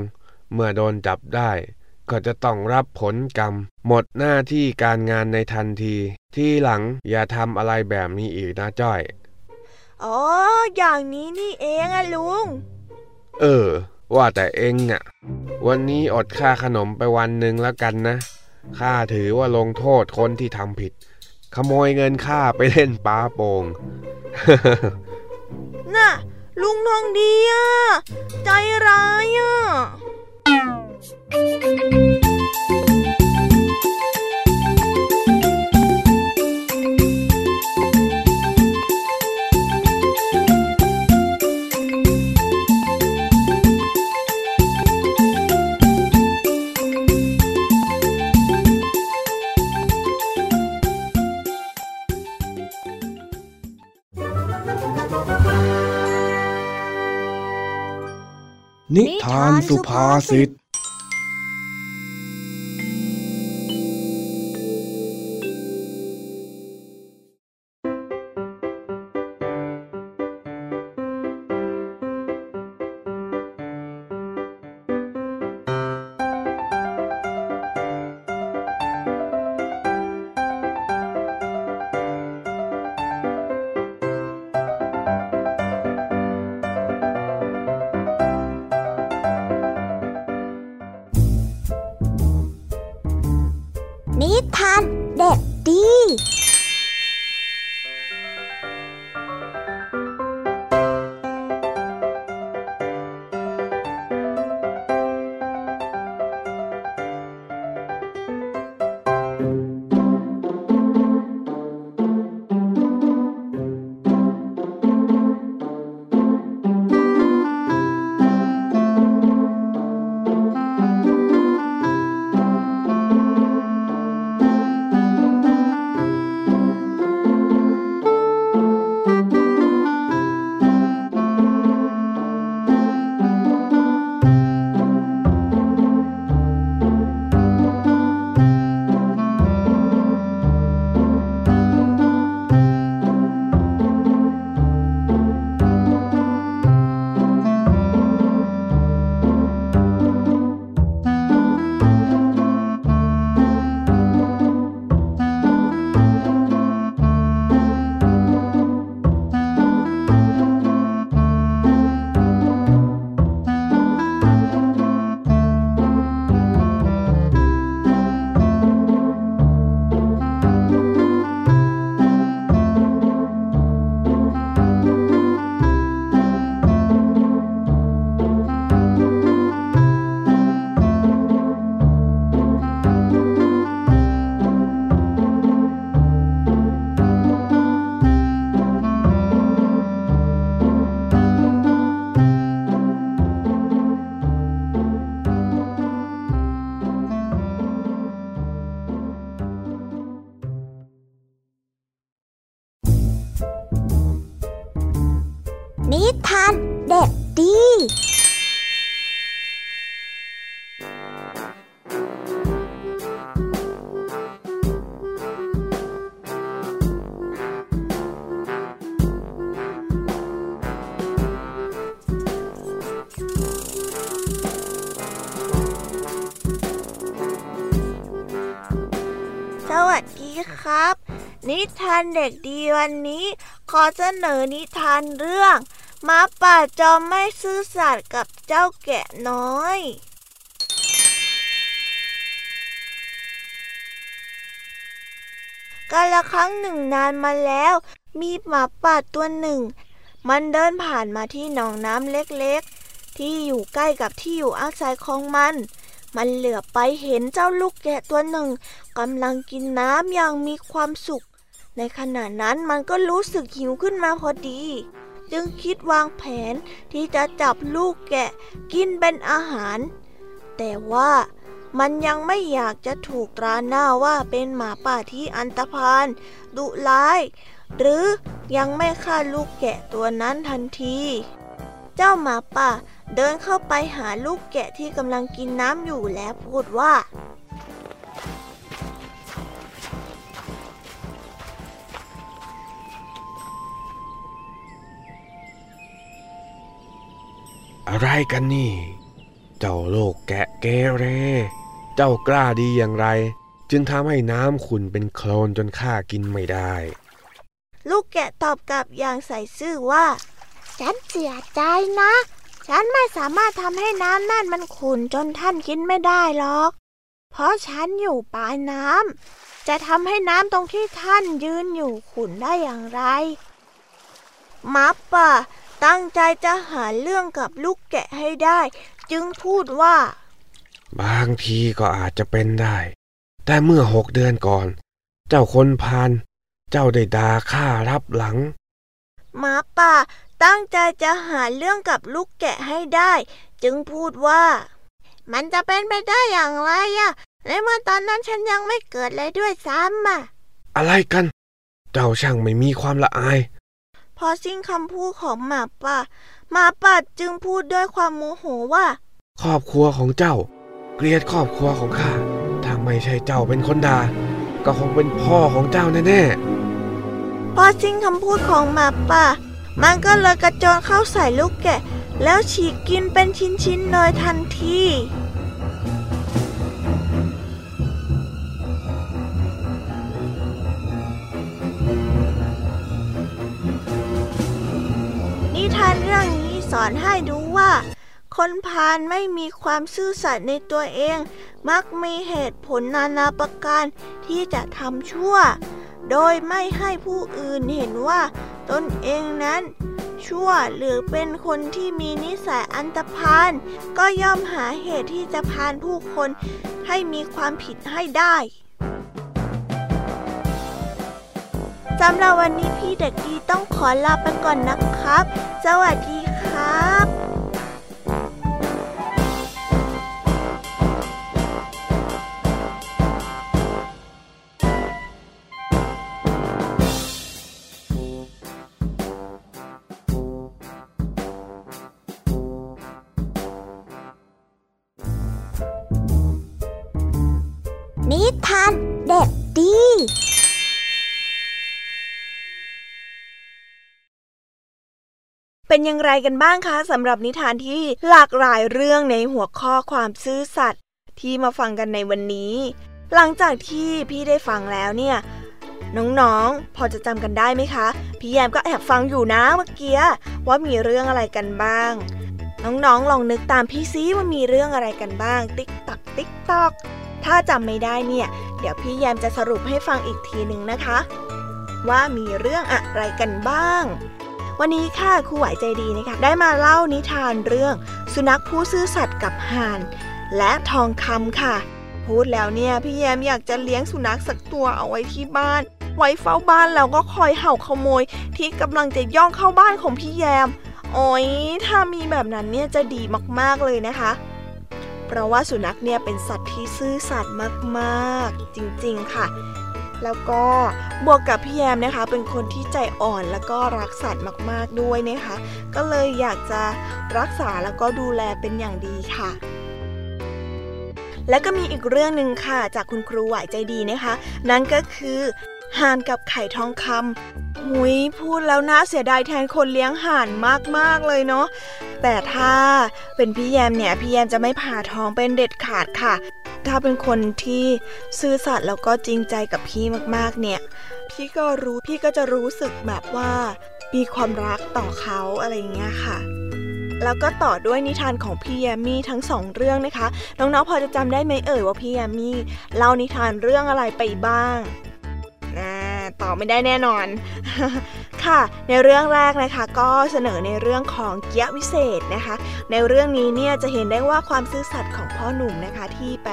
เมื่อโดนจับได้ ก็จะต้องรับผลกรรม หมดหน้าที่การงานในทันที ที่หลังอย่าทำอะไรแบบนี้อีกนะจ้อย
อ๋อ อย่างนี้นี่เองอะลุง
เออ ว่าแต่เองอะ วันนี้อดค่าขนมไปวันหนึ่งแล้วกันนะข้าถือว่าลงโทษคนที่ทำผิด ขโมยเงินข้าไปเล่นปาโปง
น่ะ ลุงทองดีอะใจร้ายอะ
นิทานสุภาษิต
ครับ นิทานเด็กดีวันนี้ ขอเสนอนิทานเรื่องม้าป่าจอมไม่ซื่อสัตย์กับเจ้าแกะน้อยกาละครั้งหนึ่งนานมาแล้ว มีหมาป่าตัวหนึ่ง มันเดินผ่านมาที่หนองน้ำเล็กๆ ที่อยู่ใกล้กับที่อยู่อาศัยของมัน มันเหลือไปเห็นเจ้าลูกแกะตัวหนึ่งกำลังกินน้ำอย่างมีความสุข ในขณะนั้นมันก็รู้สึกหิวขึ้นมาพอดี จึงคิดวางแผนที่จะจับลูกแกะกินเป็นอาหาร แต่ว่ามันยังไม่อยากจะถูกตราหน้าว่าเป็นหมาป่าที่อันตรพานดุร้าย หรือยังไม่ฆ่าลูกแกะตัวนั้นทันที เจ้าหมาป่า เดินเข้าไปหาลูกแกะที่กำลังกินน้ำอยู่แล้วพูดว่า
อะไรกันนี่ เจ้าโลกแกะเกเร เจ้ากล้าดีอย่างไร จึงทำให้น้ำขุนเป็นโคลนจนข้ากินไม่ได้
ลูกแกะตอบกลับอย่างใส่ซื่อว่า
ฉันเสียใจนะ ฉันไม่สามารถทำให้น้ำนั่นมันขุ่นจนท่านกินไม่ได้หรอก เพราะฉันอยู่ปลายน้ำจะทำให้น้ำตรงที่ท่านยืนอยู่ขุ่นได้อย่างไร
มัปป่าตั้งใจจะหาเรื่องกับลูกแกะให้ได้ จึงพูดว่า
บางทีก็อาจจะเป็นได้ แต่เมื่อหกเดือนก่อน เจ้าคนพาน เจ้าได้ด่าข้ารับหลัง
หมาป่า ตั้งใจจะหาเรื่องกับลูกแกะให้ได้ จึงพูดว่า มันจะเป็นไปได้อย่างไรอะในเมื่อตอนนั้นฉันยังไม่เกิดเลยด้วยซ้ำอะ
อะไรกัน เจ้าช่างไม่มีความละอาย
พอสิ้นคำพูดของหมาป่าหมาป่าจึงพูดด้วยความโมโหว่า
ครอบครัวของเจ้า เกลียดครอบครัวของข้าถ้าไม่ใช่เจ้าเป็นคนด่าก็คงเป็นพ่อของเจ้าแน่
ๆพอสิ้นคำพูดของหมาป่า มันก็เลยกระโจนเข้าใส่ลูกแกะ แล้วฉีกกินเป็นชิ้นๆเลยทันทีนิทานเรื่องนี้สอนให้ดูว่า คนพาลไม่มีความซื่อสัตย์ในตัวเอง มักมีเหตุผลนานาประการที่จะทำชั่ว โดยไม่ให้ผู้อื่นเห็นว่า ตนเองนั้น ชั่วหรือเป็นคนที่มีนิสัยอันตรพานก็ย่อมหาเหตุที่จะพานผู้คนให้มีความผิดให้ได้สำหรับวันนี้พี่เด็กดีต้องขอลาไปก่อนนะครับ สวัสดีครับิทานเป็นอย่างไรกันบ้างคะสำหรับนิทานที่หลากหลายเรื่องในหัวข้อความซื่อสัตย์ที่มาฟังกันในวันนี้ หลังจากที่พี่ได้ฟังแล้วเนี่ยน้องๆ พอจะจำกันได้ไหมคะ พี่แยมก็แอบฟังอยู่นะเมื่อกี้ว่ามีเรื่องอะไรกันบ้าง น้องๆ ลองนึกตามพี่ซิว่ามีเรื่องอะไรกันบ้าง ติ๊กตักติ๊กตอก ถ้าจำไม่ได้เนี่ย เดี๋ยวพี่แยมจะสรุปให้ฟังอีกทีหนึ่งนะคะ ว่ามีเรื่องอะไรกันบ้าง วันนี้ค่ะครูไหวใจดีนะคะ ได้มาเล่านิทานเรื่อง สุนัขผู้ซื่อสัตย์กับห่าน และทองคำค่ะ พูดแล้วเนี่ยพี่แยมอยากจะเลี้ยงสุนัขสักตัวเอาไว้ที่บ้าน ไว้เฝ้าบ้านแล้วก็คอยเห่าขโมย ที่กำลังจะย่องเข้าบ้านของพี่แยมโอ้ยถ้ามีแบบนั้นเนี่ยจะดีมากๆเลยนะคะ เพราะว่าสุนัขเนี่ยเป็นสัตว์ที่ซื่อสัตย์มากๆ จริงๆค่ะ แล้วก็บวกกับพี่แยมนะคะ เป็นคนที่ใจอ่อนแล้วก็รักสัตว์มากๆด้วยนะคะ ก็เลยอยากจะรักษาแล้วก็ดูแลเป็นอย่างดีค่ะและก็มีอีกเรื่องหนึ่งค่ะ จากคุณครูไหวใจดีนะคะ นั่นก็คือ ห่านกับไข่ทองคำหุยพูดแล้วน่าเสียดายแทนคนเลี้ยงห่านมากๆเลยเนาะแต่ถ้าเป็นพี่แยมเนี่ยพี่แยมจะไม่ผ่าท้องเป็นเด็ดขาดค่ะ ถ้าเป็นคนที่ซื่อสัตย์แล้วก็จริงใจกับพี่มากๆเนี่ย พี่ก็รู้พี่ก็จะรู้สึกแบบว่า มีความรักต่อเขาอะไรอย่างเงี้ยค่ะแล้วก็ต่อด้วยนิทานของพี่แยมมี่ทั้งสองเรื่องนะคะ น้องๆพอจะจำได้ไหมเอ่ยว่าพี่แยมมี่เล่านิทานเรื่องอะไรไปบ้าง ตอไม่ได้แน่นอน ค่ะ ในเรื่องแรกนะคะก็เสนอในเรื่องของเกียวิเศษนะคะ ในเรื่องนี้เนี่ยจะเห็นได้ว่าความซื่อสัตย์ของพ่อหนุ่มนะคะที่ไป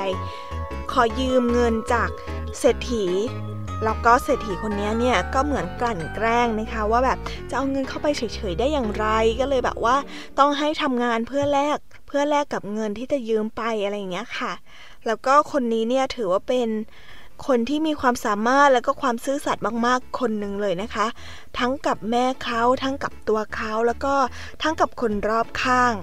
ขอยืมเงินจากเศรษฐีแล้วก็เศรษฐีคนนี้เนี่ยก็เหมือนกลั่นแกล้งนะคะว่าแบบจะเอาเงินเข้าไปเฉยๆได้อย่างไร ก็เลยแบบว่าต้องให้ทำงานเพื่อแลกเพื่อแลกกับเงินที่จะยืมไปอะไรอย่างเงี้ยค่ะ แล้วก็คนนี้เนี่ยถือว่าเป็น คนที่มีความสามารถแล้วก็ความซื่อสัตย์มากๆ คนหนึ่งเลยนะคะ ทั้งกับแม่เขาทั้งกับตัวเขาแล้วก็ทั้งกับคนรอบข้าง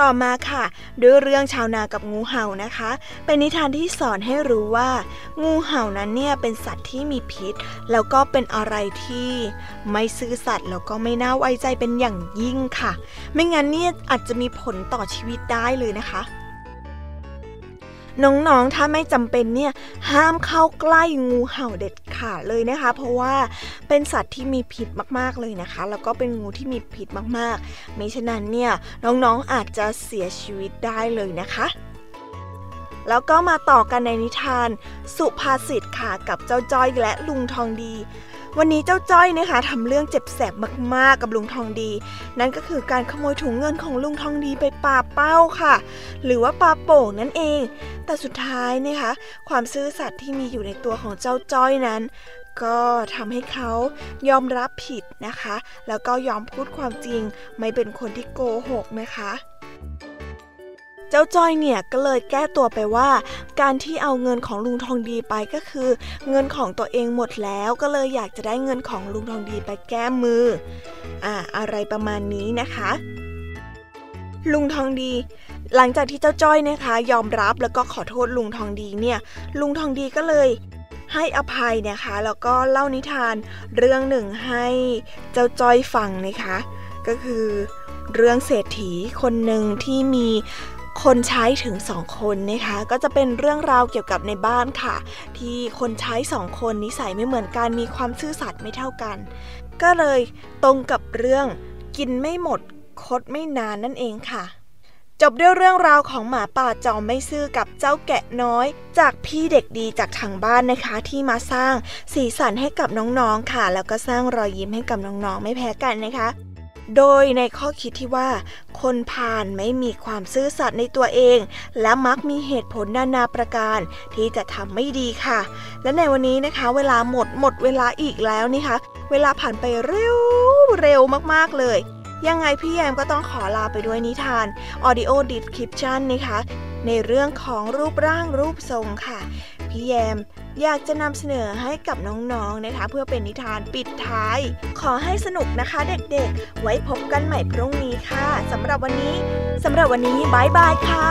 ต่อมาค่ะด้วยเรื่องชาวนากับงูเห่านะคะ เป็นนิทานที่สอนให้รู้ว่า งูเห่านั้นเนี่ยเป็นสัตว์ที่มีพิษ แล้วก็เป็นอะไรที่ไม่ซื่อสัตย์แล้วก็ไม่น่าไว้ใจเป็นอย่างยิ่งค่ะ ไม่งั้นเนี่ยอาจจะมีผลต่อชีวิตได้เลยนะคะ น้องๆ ถ้าไม่จำเป็นเนี่ยห้ามเข้าใกล้งูเห่าเด็ดขาดเลยนะคะ เพราะว่าเป็นสัตว์ที่มีพิษมากๆเลยนะคะ แล้วก็เป็นงูที่มีพิษมากๆไม่ฉะนั้นเนี่ยน้องๆอาจจะเสียชีวิตได้เลยนะคะแล้วก็มาต่อกันในนิทาน สุภาษิตค่ะกับเจ้าจ้อยและลุงทองดี วันนี้เจ้าจ้อยนะคะทำเรื่องเจ็บแสบมากๆกับลุงทองดี นั่นก็คือการขโมยถุงเงินของลุงทองดีไปปาเป้าค่ะ หรือว่าปาโป่งนั่นเอง แต่สุดท้ายนะคะ ความซื่อสัตย์ที่มีอยู่ในตัวของเจ้าจ้อยนั้นก็ทำให้เขายอมรับผิดนะคะ แล้วก็ยอมพูดความจริง ไม่เป็นคนที่โกหกนะคะ จ้าจ้อยเนี่ยก็เลยแก้ตัวไปว่า การที่เอาเงินของลุงทองดีไปก็คือ เงินของตัวเองหมดแล้วก็เลยอยากจะได้เงินของลุงทองดีไปแก้มืออ่าอะไรประมาณนี้นะคะ ลุงทองดี หลังจากที่เจ้าจ้อยนะคะ ยอมรับแล้วก็ขอโทษลุงทองดีเนี่ย ลุงทองดีก็เลยให้อภัยนะคะ แล้วก็เล่านิทานเรื่องหนึ่งให้เจ้าจ้อยฟังนะคะ ก็คือเรื่องเศรษฐีคนหนึ่งที่มี คนใช้ถึงสองคนนะคะ ก็จะเป็นเรื่องราวเกี่ยวกับในบ้านค่ะ ที่คนใช้สองคนนิสัยไม่เหมือนกันมีความซื่อสัตย์ไม่เท่ากัน ก็เลยตรงกับเรื่องกินไม่หมดคดไม่นานนั่นเองค่ะ จบด้วยเรื่องราวของหมาป่าจอมไม่ซื่อกับเจ้าแกะน้อย จากพี่เด็กดีจากทางบ้านนะคะ ที่มาสร้างสีสันให้กับน้องๆค่ะ แล้วก็สร้างรอยยิ้มให้กับน้องๆไม่แพ้กันนะคะ โดยในข้อคิดที่ว่า คนผ่านไม่มีความซื่อสัตย์ในตัวเอง และมักมีเหตุผลนานาประการ ที่จะทำไม่ดีค่ะ และในวันนี้นะคะ เวลาหมดหมดเวลาอีกแล้วนี่คะ เวลาผ่านไปเร็วเร็วมากๆเลย ยังไงพี่แยมก็ต้องขอลาไปด้วยนิทาน Audio Description นะคะ ในเรื่องของรูปร่างรูปทรงค่ะ พี่แยม อยากจะนำเสนอให้กับน้องๆนะคะ เพื่อเป็นนิทานปิดท้าย ขอให้สนุกนะคะเด็กๆ ไว้พบกันใหม่พรุ่งนี้ค่ะสำหรับวันนี้สำหรับวันนี้บายบายค่ะ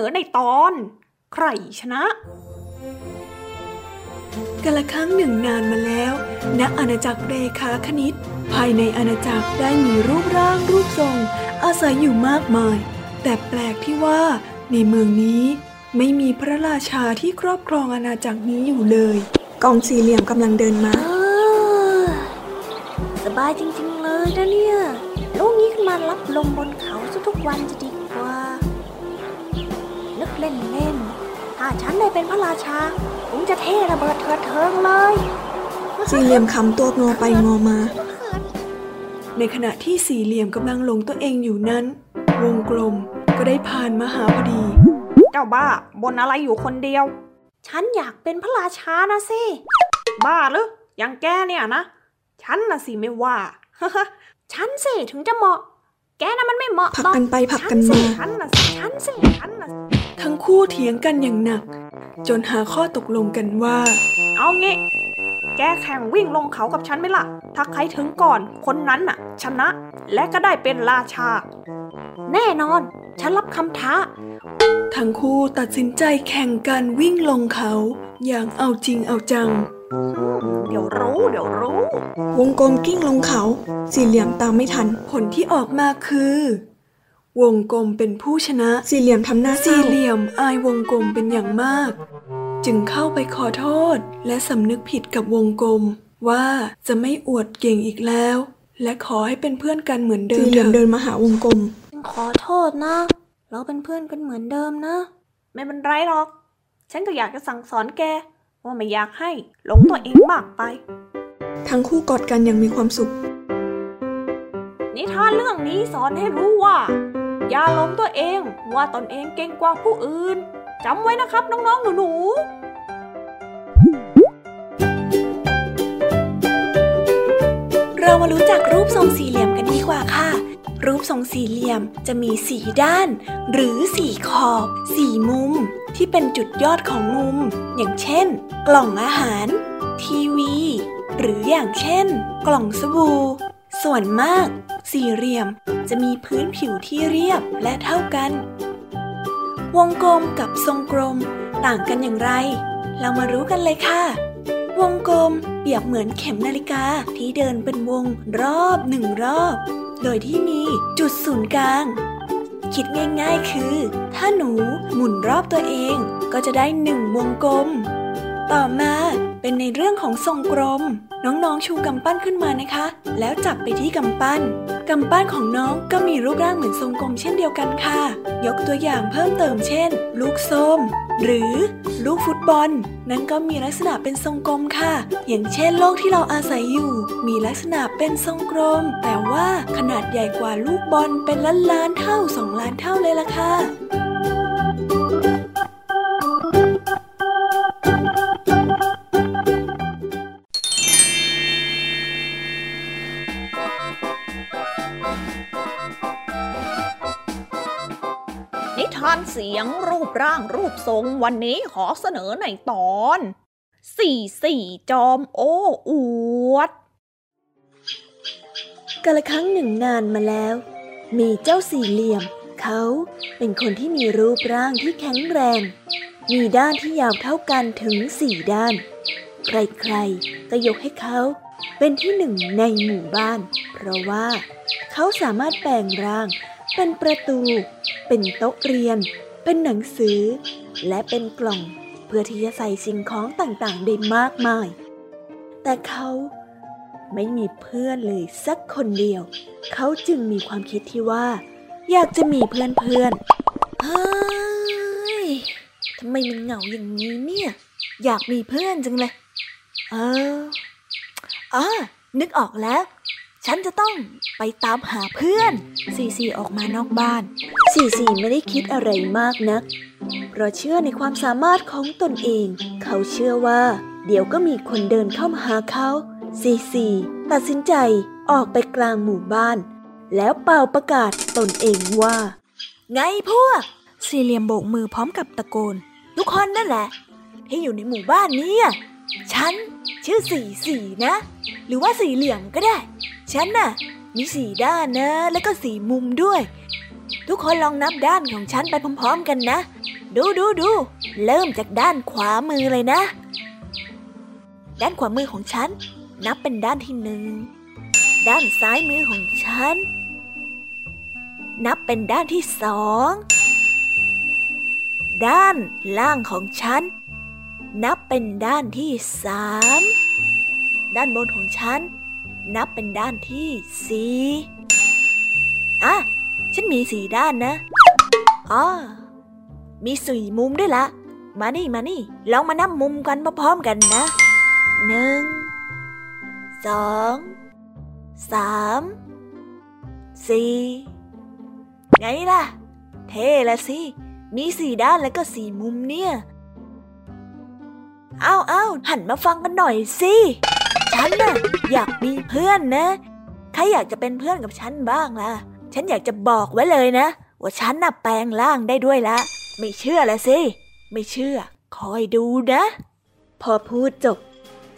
อเสนอในตอน ใครชนะ
กาละครั้งหนึ่งนานมาแล้วณอาณาจักรเรขาคณิต ภายในอาณาจักรได้มีรูปร่างรูปทรง อาศัยอยู่มากมาย แต่แปลกที่ว่าในเมืองนี้ไม่มีพระราชาที่ครอบครองอาณาจักรนี้อยู่เลย กองสี่เหลี่ยมกำลังเดินมา
สบายจริงๆเลยนะเนี่ย ลูกนี้ขึ้นมารับลมบนเขาซะทุกวันจะดีกว่านึก เล่นๆ ถ้าฉันได้เป็นพระราชาคงจะเท่ระเบิดเถิดเทิงเลย
สี่เหลี่ยมคำตัวงอไปงอมา ในขณะที่สี่เหลี่ยมกำลังหลงตัวเองอยู่นั้น วงกลมก็ได้ผ่านมาหาพอดี
เจ้าบ้าบนอะไรอยู่คนเดียว
ฉันอยากเป็นพระราชานะสิ
บ้าหรืออย่างแกเนี่ยนะ ฉันน่ะสิไม่ว่า
ฉันสิถึงจะเหมาะ แกน่ะมันไม่เหมาะ
ผักกันไปผักกันมา
ฉันน่ะสิฉันสิฉันน่ะ
ทั้งคู่เถียงกันอย่างหนัก จนหาข้อตกลงกันว่า
เอางี้ แกแข่งวิ่งลงเขากับฉันไหมล่ะ ถ้าใครถึงก่อนคนนั้นน่ะ ชนะและก็ได้เป็นราชา
แน่นอน ฉันรับคำท้า
ทั้งคู่ตัดสินใจแข่งกันวิ่งลงเขา อย่างเอาจริงเอาจัง
เดี๋ยวรู้เดี๋ยวรู้
วงกลมกิ้งลงเขา สี่เหลี่ยมตามไม่ทัน ผลที่ออกมาคือ วงกลมเป็นผู้ชนะ สี่เหลี่ยมทำหน้าสี่เหลี่ยมอายวงกลมเป็นอย่างมาก จึงเข้าไปขอโทษ และสำนึกผิดกับวงกลม ว่าจะไม่อวดเก่งอีกแล้ว และขอให้เป็นเพื่อนกันเหมือนเดิมสี่เหลี่ยมเดินมาหาวงกลม
ขอโทษนะ เราเป็นเพื่อนกันเหมือนเดิมนะ
ไม่เป็นไรหรอก ฉันก็อยากจะสั่งสอนแก ว่าไม่อยากให้หลงตัวเองมากไป
ทั้งคู่กอดกันอย่างมีความสุข
นิทานเรื่องนี้สอนให้รู้ว่า อย่าหลงตัวเองว่าตนเองเก่งกว่าผู้อื่นจำไว้นะครับน้องๆหนู
ๆ เรามารู้จักรูปทรงสี่เหลี่ยมกันดีกว่าค่ะ รูปทรงสี่เหลี่ยมจะมีสี่ด้าน หรือสี่ขอบสี่มุม ที่เป็นจุดยอดของมุม อย่างเช่น กล่องอาหาร ทีวี หรืออย่างเช่น กล่องสบู่ส่วนมาก สี่เหลี่ยมจะมีพื้นผิวที่เรียบและเท่ากัน วงกลมกับทรงกลมต่างกันอย่างไร เรามารู้กันเลยค่ะ วงกลมเปรียบเหมือนเข็มนาฬิกาที่เดินเป็นวงรอบหนึ่งรอบ โดยที่มีจุดศูนย์กลาง คิดง่ายๆคือ ถ้าหนูหมุนรอบตัวเองก็จะได้หนึ่งวงกลม ต่อมาเป็นในเรื่องของทรงกลม น้องๆชูกำปั้นขึ้นมานะคะ แล้วจับไปที่กำปั้นกำปั้นของน้องก็มีรูปร่างเหมือนทรงกลมเช่นเดียวกันค่ะ ยกตัวอย่างเพิ่มเติมเช่น ลูกส้ม หรือลูกฟุตบอล นั้นก็มีลักษณะเป็นทรงกลมค่ะ อย่างเช่นโลกที่เราอาศัยอยู่ มีลักษณะเป็นทรงกลม แต่ว่าขนาดใหญ่กว่าลูกบอลเป็นล้านล้านเท่าสองล้านเท่าเลยล่ะค่ะ
สียงรูปร่างรูปทรงวันนี้ขอเสนอในตอนสี่สี่จอมโอ้อวด
กาละครั้งหนึ่งนานมาแล้ว มีเจ้าสี่เหลี่ยม เขาเป็นคนที่มีรูปร่างที่แข็งแรง มีด้านที่ยาวเท่ากันถึงสี่ด้าน ใครๆก็ยกให้เขาเป็นที่หนึ่งในหมู่บ้าน เพราะว่า เขาสามารถแปลงร่างเป็นประตู เป็นโต๊ะเรียน เป็นหนังสือ และเป็นกล่องเพื่อที่จะใส่สิ่งของต่างๆ ได้มากมาย แต่เขาไม่มีเพื่อนเลยสักคนเดียว เขาจึงมีความคิดที่ว่า อยากจะมีเพื่อนเพื่อนเฮ้ยทำไมมันเหงาอย่างนี้เนี่ย อยากมีเพื่อนจังเลย เอออ๋อนึกออกแล้ว ฉันจะต้องไปตามหาเพื่อนซีซีออกมานอกบ้านซีซีไม่ได้คิดอะไรมากนัก เพราะเชื่อในความสามารถของตนเอง เขาเชื่อว่า เดี๋ยวก็มีคนเดินเข้ามาหาเขาซีซีตัดสินใจออกไปกลางหมู่บ้าน แล้วเป่าประกาศตนเองว่า ไงพวก สี่เหลี่ยมโบกมือพร้อมกับตะโกน ทุกคนนั่นแหละ ที่อยู่ในหมู่บ้านนี้ฉัน ชื่อสีสีนะ หรือว่าสีเหลี่ยมก็ได้ ฉันน่ะ มีสีด้านนะ แล้วก็สีมุมด้วย ทุกคนลองนับด้านของฉันไปพร้อมๆกันนะ ดูดูดูเริ่มจากด้านขวามือเลยนะ ด้านขวามือของฉัน นับเป็นด้านที่หนึ่งด้านซ้ายมือของฉัน นับเป็นด้านที่สองด้านล่างของฉัน นับเป็นด้านที่สามด้านบนของฉัน นับเป็นด้านที่สี่อะ ฉันมีสี่ด้านนะอ๋อมีสี่มุมด้วยละ มานี่มานี่ ลองมานับมุมกันพร้อมๆกันนะหนึ่งสองสามสี่ไงล่ะ เท่ละสิ มีสี่ด้านแล้วก็สี่มุมเนี่ย อ้าเอาหันมาฟังกันหน่อยสิ ฉันน่ะอยากมีเพื่อนนะ ใครอยากจะเป็นเพื่อนกับฉันบ้างล่ะ ฉันอยากจะบอกไว้เลยนะ ว่าฉันน่ะแปลงร่างได้ด้วยละ ไม่เชื่อละสิ ไม่เชื่อ คอยดูนะ
พอพูดจบ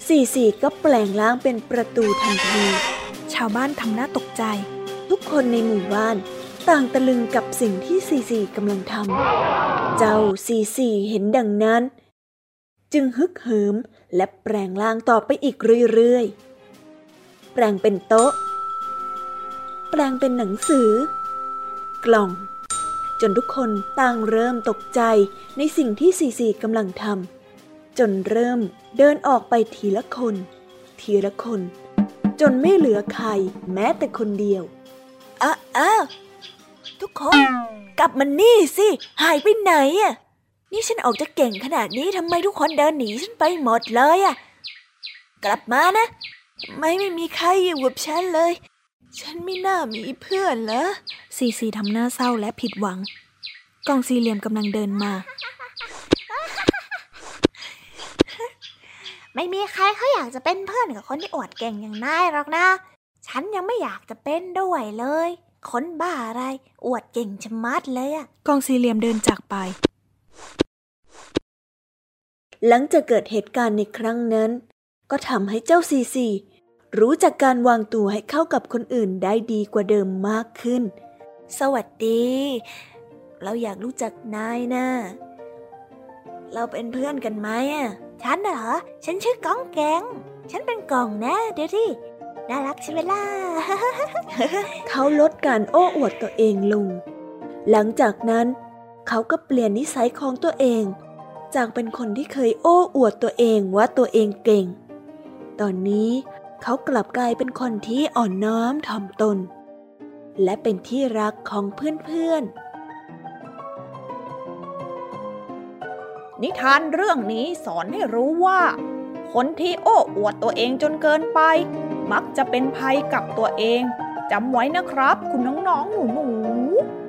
สี่สี่ก็แปลงร่างเป็นประตูทันที ชาวบ้านทำหน้าตกใจ ทุกคนในหมู่บ้านต่างตะลึงกับสิ่งที่สี่สี่กำลังทำ เจ้าสี่สี่เห็นดังนั้น จึงฮึกเหิมและแปลงร่างต่อไปอีกเรื่อยๆ แปลงเป็นโต๊ะ แปลงเป็นหนังสือ กล่อง จนทุกคนต่างเริ่มตกใจในสิ่งที่สี่สี่กำลังทำจนเริ่มเดินออกไปทีละคน ทีละคน จนไม่เหลือใครแม้แต่คนเดียว
อ้าอ้าวทุกคน กลับมานี่สิ หายไปไหนอะ นี่ฉันออกจะเก่งขนาดนี้ทำไมทุกคนเดินหนีฉันไปหมดเลยอะกลับมานะไม่ไม่มีใครอยู่กับฉันเลย ฉันไม่น่ามีเพื่อนเหรอ
ซีซีทำหน้าเศร้าและผิดหวัง กองสี่เหลี่ยมกำลังเดินมา
ไม่มีใครเขาอยากจะเป็นเพื่อนกับคนที่อวดเก่งอย่างนายหรอกนะ ฉันยังไม่อยากจะเป็นด้วยเลย คนบ้าอะไร อวดเก่งชะมัดเลยอะ
กองสี่เหลี่ยมเดินจากไป หลังจากเกิดเหตุการณ์ในครั้งนั้น ก็ทำให้เจ้าซีซีรู้จักการวางตัวให้เข้ากับคนอื่นได้ดีกว่าเดิมมากขึ้น
สวัสดี เราอยากรู้จักนายนะ เราเป็นเพื่อนกันไหมอะ ฉันนะเหรอ ฉันชื่อก้องแกง ฉันเป็นกล่องนะ เดี๋ยวที่น่ารักใช่ไหมล่ะ
เขาลดการโอ้อวดตัวเองลง หลังจากนั้น เขาก็เปลี่ยนนิสัยของตัวเอง จากเป็นคนที่เคยโอ้อวดตัวเองว่าตัวเองเก่ง ตอนนี้เขากลับกลายเป็นคนที่อ่อนน้อมถ่อมตน และเป็นที่รักของเพื่อนๆ
นิทานเรื่องนี้สอนให้รู้ว่า คนที่โอ้อวดตัวเองจนเกินไป มักจะเป็นภัยกับตัวเองจำไว้นะครับ คุณน้องๆหนูๆ